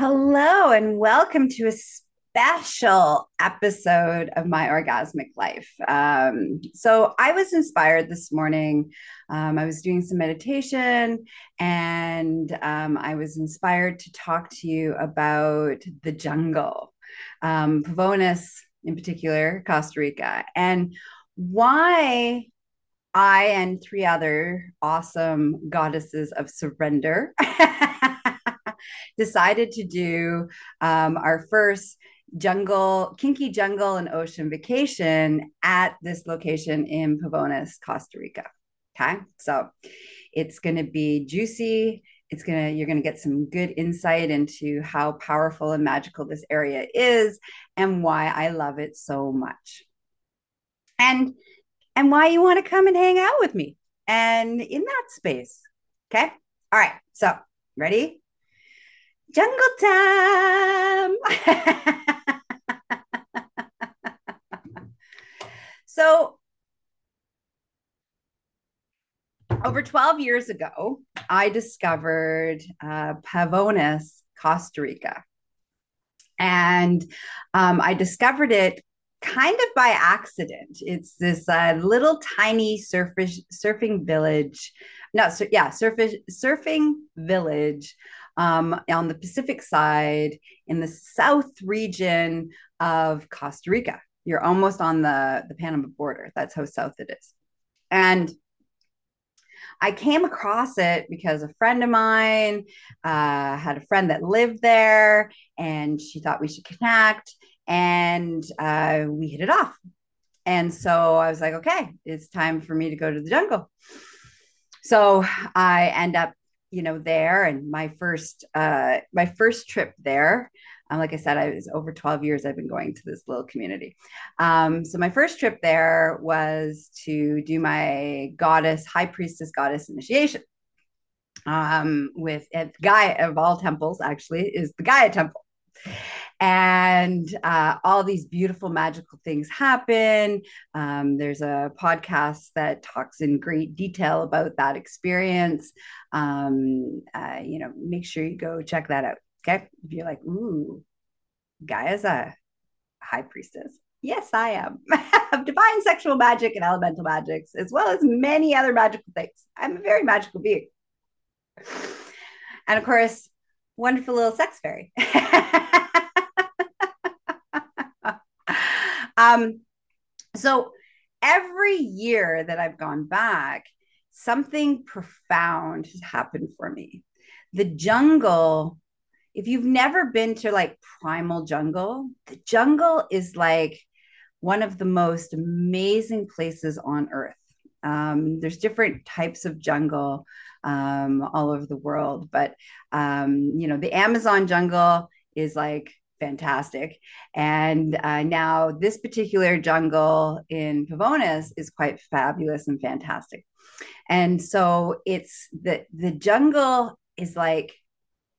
Hello, and welcome to a special episode of My Orgasmic Life. Um, so, I was inspired this morning. Um, I was doing some meditation and um, I was inspired to talk to you about the jungle, um, Pavones in particular, Costa Rica, and why I and three other awesome goddesses of surrender decided to do um, our first jungle, kinky jungle and ocean vacation at this location in Pavones, Costa Rica. Okay. So it's going to be juicy. It's going to, you're going to get some good insight into how powerful and magical this area is and why I love it so much. And, and why you want to come and hang out with me and in that space. Okay. All right. So, ready? Jungle time. so, over 12 years ago, I discovered uh, Pavones, Costa Rica. And um, I discovered it kind of by accident. It's this uh, little tiny surfish, surfing village, no, sur- yeah, surfish, surfing village um, on the Pacific side in the south region of Costa Rica. You're almost on the, the Panama border. That's how south it is. And I came across it because a friend of mine uh, had a friend that lived there and she thought we should connect and uh, we hit it off. And so I was like, okay, it's time for me to go to the jungle. So I end up you know there and my first uh my first trip there um, like i said i was over 12 years i've been going to this little community. Um, so my first trip there was to do my goddess high priestess goddess initiation um, with at gaia of all temples actually is the gaia temple and uh, all these beautiful magical things happen. Um, there's a podcast that talks in great detail about that experience. Um, uh, you know make sure you go check that out okay? If you're like ooh gaia's a high priestess. Yes i am. Of divine sexual magic and elemental magics as well as many other magical things. I'm a very magical being. And of course wonderful little sex fairy Um, so every year that I've gone back, something profound has happened for me. The jungle, if you've never been to like primal jungle, the jungle is like one of the most amazing places on earth. Um, there's different types of jungle um, all over the world, but um, you know, the Amazon jungle is like fantastic. And uh, now this particular jungle in Pavones is quite fabulous and fantastic. And so it's the the jungle is like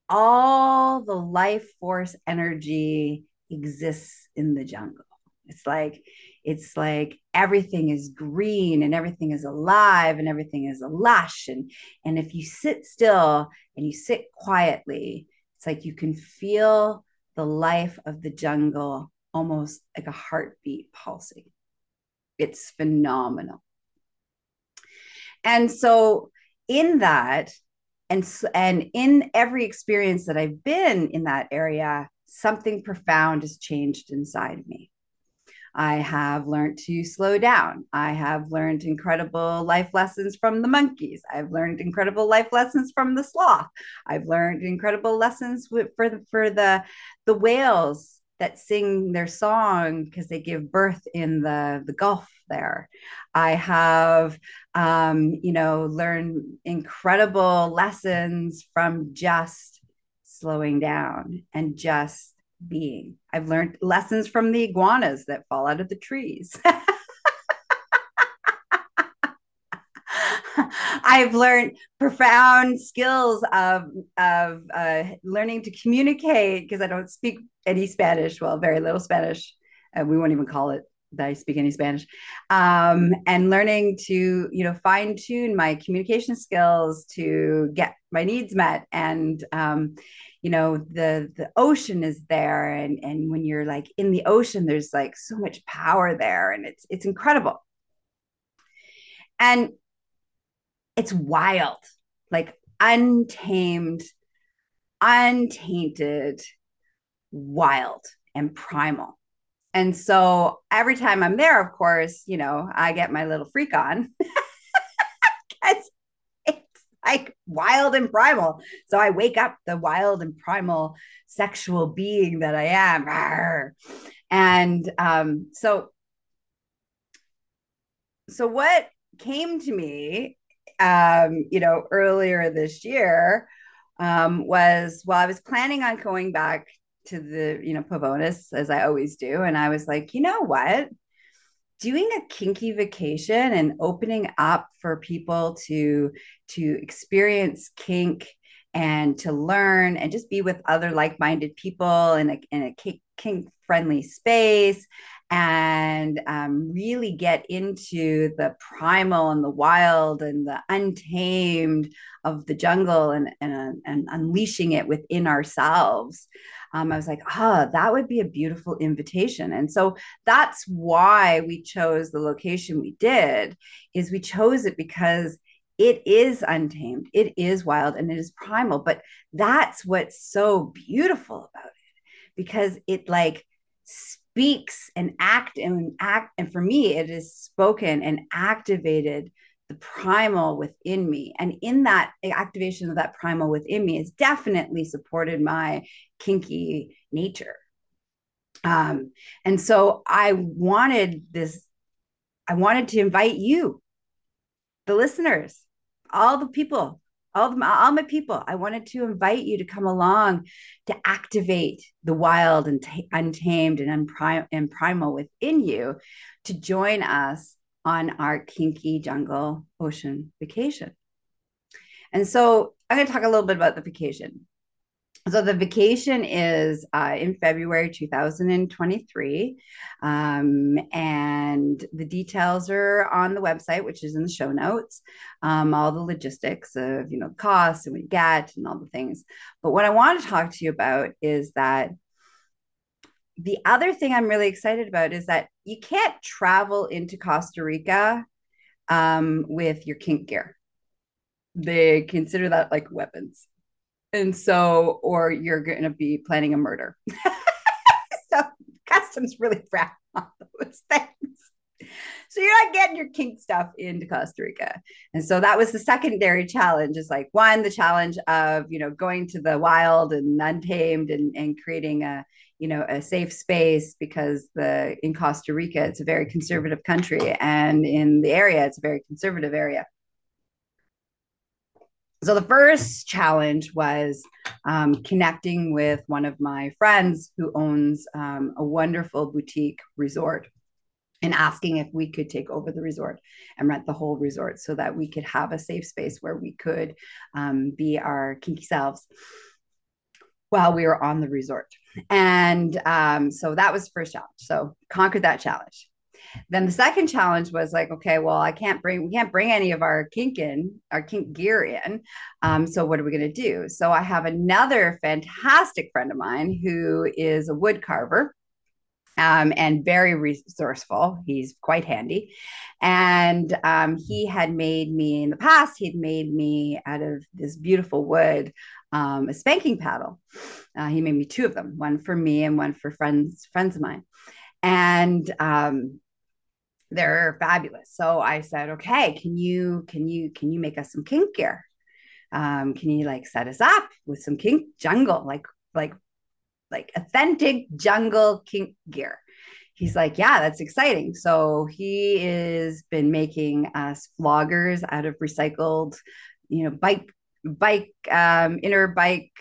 all the life force energy exists in the jungle. It's like it's like everything is green and everything is alive and everything is lush and and if you sit still and you sit quietly it's like you can feel the life of the jungle almost like a heartbeat pulsing. It's phenomenal. And so, in that, and, and in every experience that I've been in that area, something profound has changed inside me. I have learned to slow down. I have learned incredible life lessons from the monkeys. I've learned incredible life lessons from the sloth. I've learned incredible lessons for the, for the the whales that sing their song because they give birth in the the Gulf there. I have, um, you know, learned incredible lessons from just slowing down and just being. I've learned lessons from the iguanas that fall out of the trees. I've learned profound skills of of uh, learning to communicate because I don't speak any Spanish. Well, very little Spanish. Uh, we won't even call it that I speak any Spanish, um, and learning to you know fine tune my communication skills to get my needs met. And um, you know the the ocean is there, and and when you're like in the ocean, there's like so much power there, and it's it's incredible. And it's wild, like untamed, untainted, wild and primal. And so every time I'm there, of course, you know, I get my little freak on. it's, it's like wild and primal. So I wake up the wild and primal sexual being that I am. And um, so, so what came to me, um, you know, earlier this year um, was while I was planning on going back to the you know Pavones as I always do, and I was like, you know what? Doing a kinky vacation and opening up for people to to experience kink and to learn and just be with other like-minded people in a, in a kink friendly space and um, really get into the primal and the wild and the untamed of the jungle and, and, and unleashing it within ourselves. Um, I was like, ah, oh, that would be a beautiful invitation. And so that's why we chose the location we did, is we chose it because it is untamed, it is wild, and it is primal. But that's what's so beautiful about it because it like speaks and act and act and for me it is spoken and activated the primal within me. And in that activation of that primal within me has definitely supported my kinky nature. Um, and so i wanted this i wanted to invite you the listeners all the people all, the, all my people, I wanted to invite you to come along to activate the wild and t- untamed and, unprim- and primal within you to join us on our kinky jungle ocean vacation. And so I'm going to talk a little bit about the vacation. So the vacation is uh, in February 2023, um, and the details are on the website, which is in the show notes. Um, all the logistics of you know costs and we get and all the things. But what I want to talk to you about is that the other thing I'm really excited about is that you can't travel into Costa Rica um, with your kink gear. They consider that like weapons and so or you're going to be planning a murder. So customs really frown on those things. So you're not getting your kink stuff into costa rica. And so that was the secondary challenge is like one the challenge of you know going to the wild and untamed and, and creating a you know a safe space because the in costa rica it's a very conservative country. And in the area it's a very conservative area so the first challenge was um, connecting with one of my friends who owns um, a wonderful boutique resort and asking if we could take over the resort and rent the whole resort so that we could have a safe space where we could um, be our kinky selves while we were on the resort. And um, so that was the first challenge. So conquered that challenge. Then the second challenge was like, okay, well, I can't bring, we can't bring any of our kink in, our kink gear in. Um, so what are we going to do? So I have another fantastic friend of mine who is a wood carver. Um, and very resourceful. He's quite handy. And um, he had made me in the past, he'd made me out of this beautiful wood um, a spanking paddle. Uh, he made me two of them, one for me and one for friends friends of mine. And um, they're fabulous. So I said, okay, can you can you can you make us some kink gear? Um, can you like set us up with some kink jungle, like like like authentic jungle kink gear? He's like, yeah, that's exciting. So he has been making us floggers out of recycled, you know, bike bike um, inner bike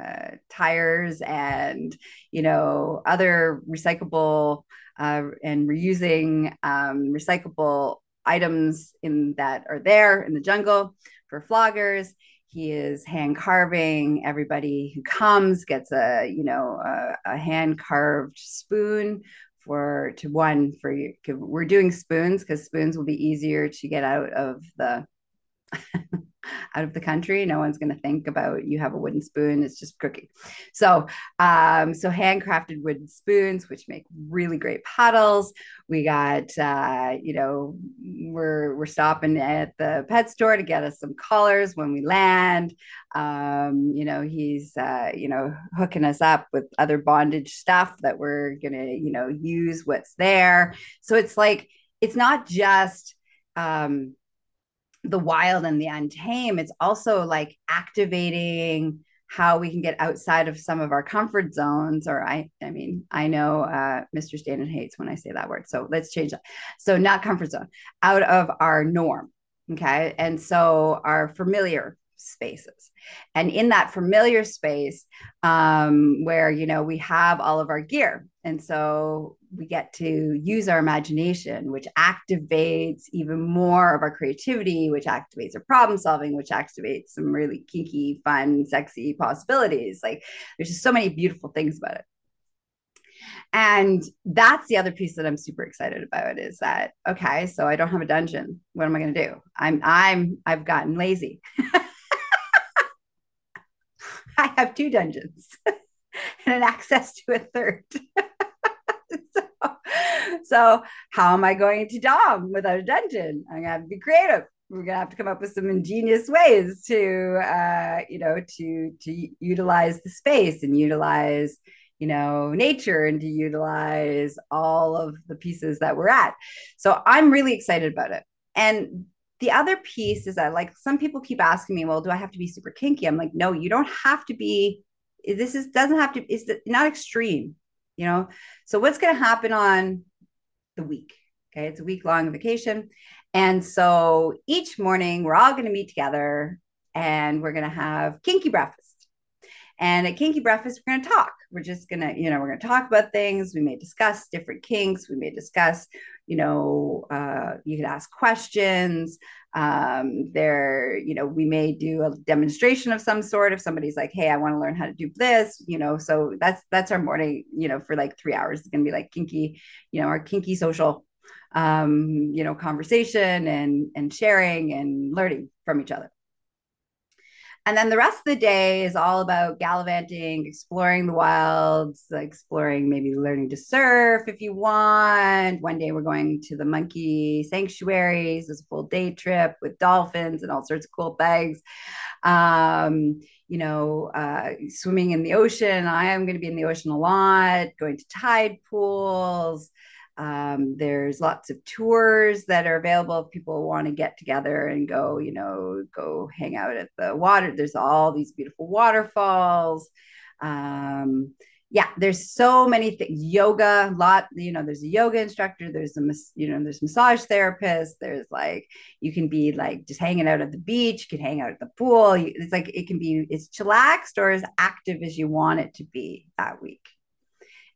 uh, tires and you know other recyclable uh, and reusing um, recyclable items in that are there in the jungle for floggers. He is hand carving. Everybody who comes gets a you know a, a hand carved spoon for to one for you. We're doing spoons because spoons will be easier to get out of the out of the country. No one's going to think about you have a wooden spoon. It's just cooking. So, um, so handcrafted wooden spoons, which make really great paddles. We got, uh, you know, we're we're stopping at the pet store to get us some collars when we land. Um, you know, he's, uh, you know, hooking us up with other bondage stuff that we're gonna, you know, use what's there. So it's like it's not just um the wild and the untamed, it's also like activating how we can get outside of some of our comfort zones or i i mean i know uh, mr Stanton hates when i say that word so let's change that. So not comfort zone out of our norm okay? And so our familiar spaces. And in that familiar space um, where you know we have all of our gear. And so we get to use our imagination which activates even more of our creativity which activates our problem solving which activates some really kinky fun sexy possibilities. Like there's just so many beautiful things about it. And that's the other piece that i'm super excited about is that okay so i don't have a dungeon. What am i going to do? I'm i'm i've gotten lazy I have two dungeons and an access to a third. so, so, how am I going to dom without a dungeon? I'm gonna have to be creative. We're gonna have to come up with some ingenious ways to, uh, you know, to to utilize the space and utilize, you know, nature and to utilize all of the pieces that we're at. So I'm really excited about it. And the other piece is that like some people keep asking me well do i have to be super kinky? I'm like no you don't have to be this is doesn't have to it's not extreme you know? So what's going to happen on the week okay? It's a week long vacation. And so each morning we're all going to meet together and we're going to have kinky breakfast. And at kinky breakfast we're going to talk. We're just going to you know we're going to talk about things. We may discuss different kinks. We may discuss you know, uh, you could ask questions. Um, there, you know, we may do a demonstration of some sort if somebody's like, hey, I want to learn how to do this, you know. So that's that's our morning, you know, for like three hours. It's gonna be like kinky, you know, our kinky social um, you know, conversation and and sharing and learning from each other. And then the rest of the day is all about gallivanting, exploring the wilds, exploring maybe learning to surf if you want. One day we're going to the monkey sanctuaries. It's a full day trip with dolphins and all sorts of cool things. Um, you know, uh, swimming in the ocean. I am going to be in the ocean a lot, going to tide pools. Um, there's lots of tours that are available if people want to get together and go, you know, go hang out at the water. There's all these beautiful waterfalls. Um, yeah, there's so many things. Yoga, lot, you know, there's a yoga instructor, there's a, you know, there's massage therapist, there's like, you can be like just hanging out at the beach, you can hang out at the pool. It's like, it can be as chillaxed or as active as you want it to be that week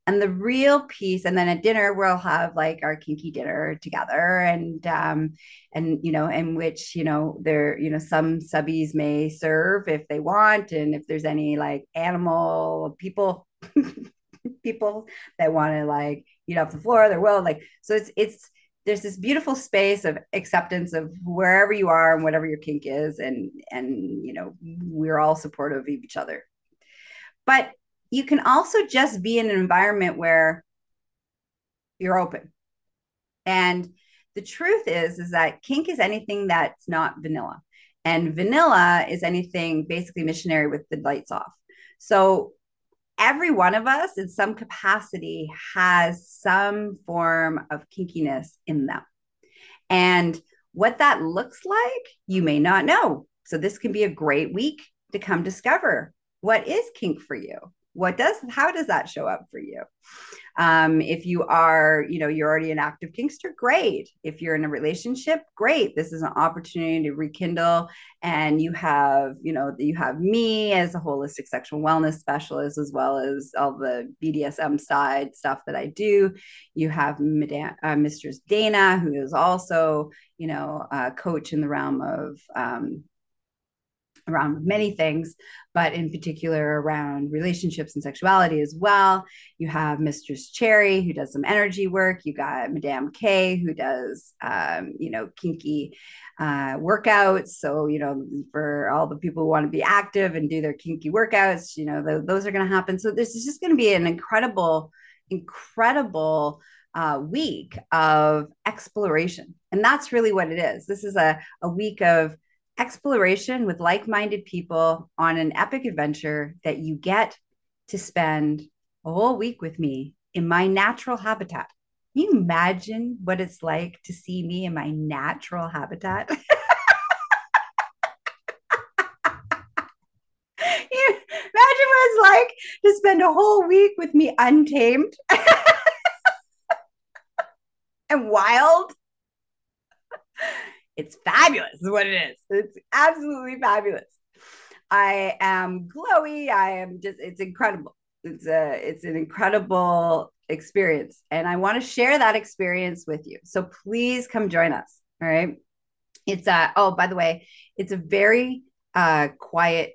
and the real piece and then at dinner we'll have like our kinky dinner together and um and you know in which you know there you know some subbies may serve if they want and if there's any like animal people people that want to like eat off the floor they will like so it's it's there's this beautiful space of acceptance of wherever you are and whatever your kink is and and you know we're all supportive of each other. But you can also just be in an environment where you're open. And the truth is, is that kink is anything that's not vanilla. And vanilla is anything basically missionary with the lights off. So every one of us in some capacity has some form of kinkiness in them. And what that looks like, you may not know. So this can be a great week to come discover what is kink for you what does how does that show up for you? Um, if you are you know you're already an active kinkster great. If you're in a relationship great. This is an opportunity to rekindle and you have you know you have me as a holistic sexual wellness specialist as well as all the bdsm side stuff that i do. You have Madame, uh, mistress dana who is also you know a coach in the realm of um, around many things, but in particular around relationships and sexuality as well. You have Mistress Cherry, who does some energy work. You got Madame K, who does, um, you know, kinky uh, workouts. So, you know, for all the people who want to be active and do their kinky workouts, you know, th- those are going to happen. So, this is just going to be an incredible, incredible uh, week of exploration. And that's really what it is. This is a, a week of exploration with like minded people on an epic adventure that you get to spend a whole week with me in my natural habitat. Can you imagine what it's like to see me in my natural habitat? You imagine what it's like to spend a whole week with me untamed and wild it's fabulous, is what it is. It's absolutely fabulous. I am glowy. I am just, it's incredible. It's a, it's an incredible experience. And I want to share that experience with you. So please come join us. All right. It's a, oh, by the way, it's a very uh, quiet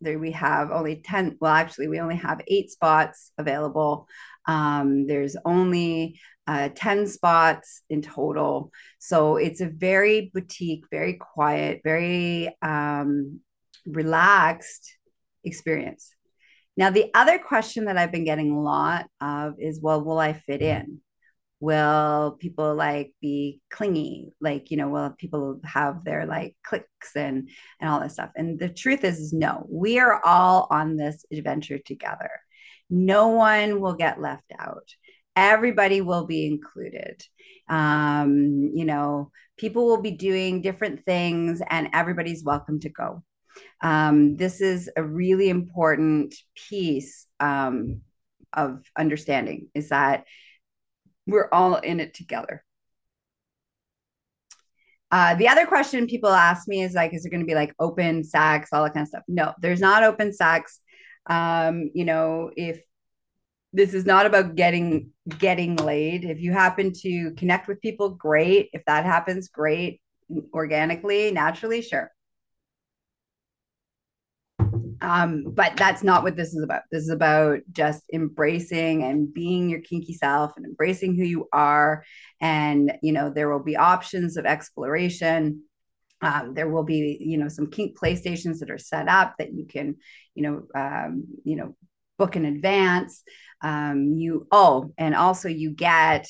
there we have only 10 well actually we only have eight spots available um, there's only uh, 10 spots in total. So it's a very boutique, very quiet, very um, relaxed experience. Now, the other question that I've been getting a lot of is well, will I fit in? Will people like be clingy? Like, you know, will people have their like clicks and and all this stuff? And the truth is, is no, we are all on this adventure together. No one will get left out everybody will be included um, you know people will be doing different things and everybody's welcome to go um, this is a really important piece um, of understanding is that we're all in it together uh, the other question people ask me is like, is there going to be like open sex, all that kind of stuff? No, there's not open sex. Um, you know, if this is not about getting getting laid. If you happen to connect with people great. If that happens great. Organically naturally sure. Um, but that's not what this is about. This is about just embracing and being your kinky self and embracing who you are. And you know there will be options of exploration. Um, there will be you know some kink playstations that are set up that you can you know um, you know book in advance. Um, you oh, and also you get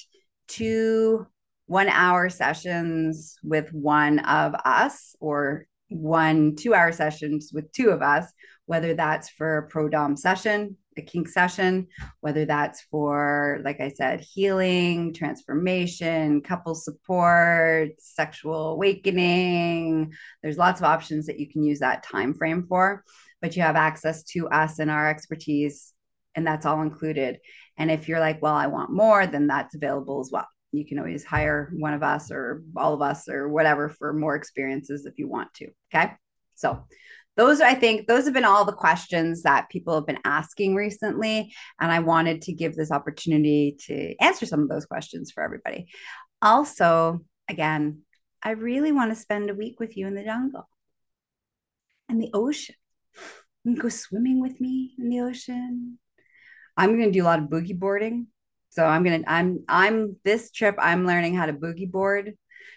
two one hour sessions with one of us or one two hour sessions with two of us, whether that's for a pro dom session, a kink session, whether that's for, like I said, healing, transformation, couple support, sexual awakening. There's lots of options that you can use that time frame for but you have access to us and our expertise, and that's all included. And if you're like, well, I want more, then that's available as well. You can always hire one of us or all of us or whatever for more experiences if you want to. Okay. So, those I think those have been all the questions that people have been asking recently. And I wanted to give this opportunity to answer some of those questions for everybody. Also, again, I really want to spend a week with you in the jungle and the ocean and go swimming with me in the ocean. I'm going to do a lot of boogie boarding. So I'm going to, I'm, I'm this trip, I'm learning how to boogie board.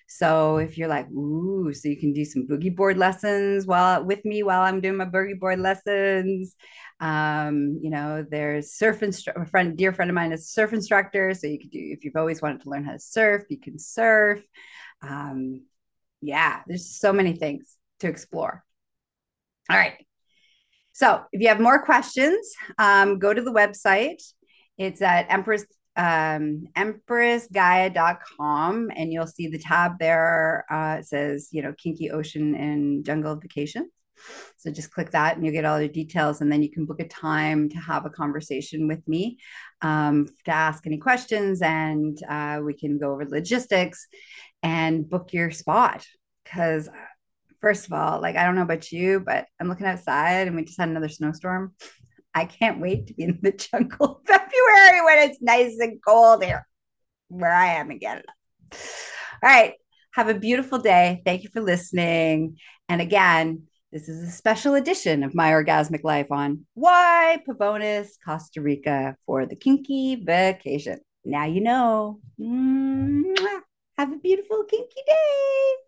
So if you're like, ooh, so you can do some boogie board lessons while with me while I'm doing my boogie board lessons. Um, you know, there's surf instructor, a friend, dear friend of mine is a surf instructor. So you could do, if you've always wanted to learn how to surf, you can surf. Um, yeah, there's so many things to explore. All right. So if you have more questions, um, go to the website. It's at Empress um, empressgaia.com and you'll see the tab there. Uh, it says, you know, Kinky Ocean and Jungle Vacation. So just click that and you'll get all the details. And then you can book a time to have a conversation with me um, to ask any questions and uh, we can go over logistics and book your spot. Because first of all, like I don't know about you, but I'm looking outside and we just had another snowstorm. I can't wait to be in the jungle February when it's nice and cold here where I am in Canada. All right. Have a beautiful day. Thank you for listening. And again, This is a special edition of My Orgasmic Life on why Pavones, Costa Rica for the kinky vacation. Now you know. Mwah. Have a beautiful kinky day.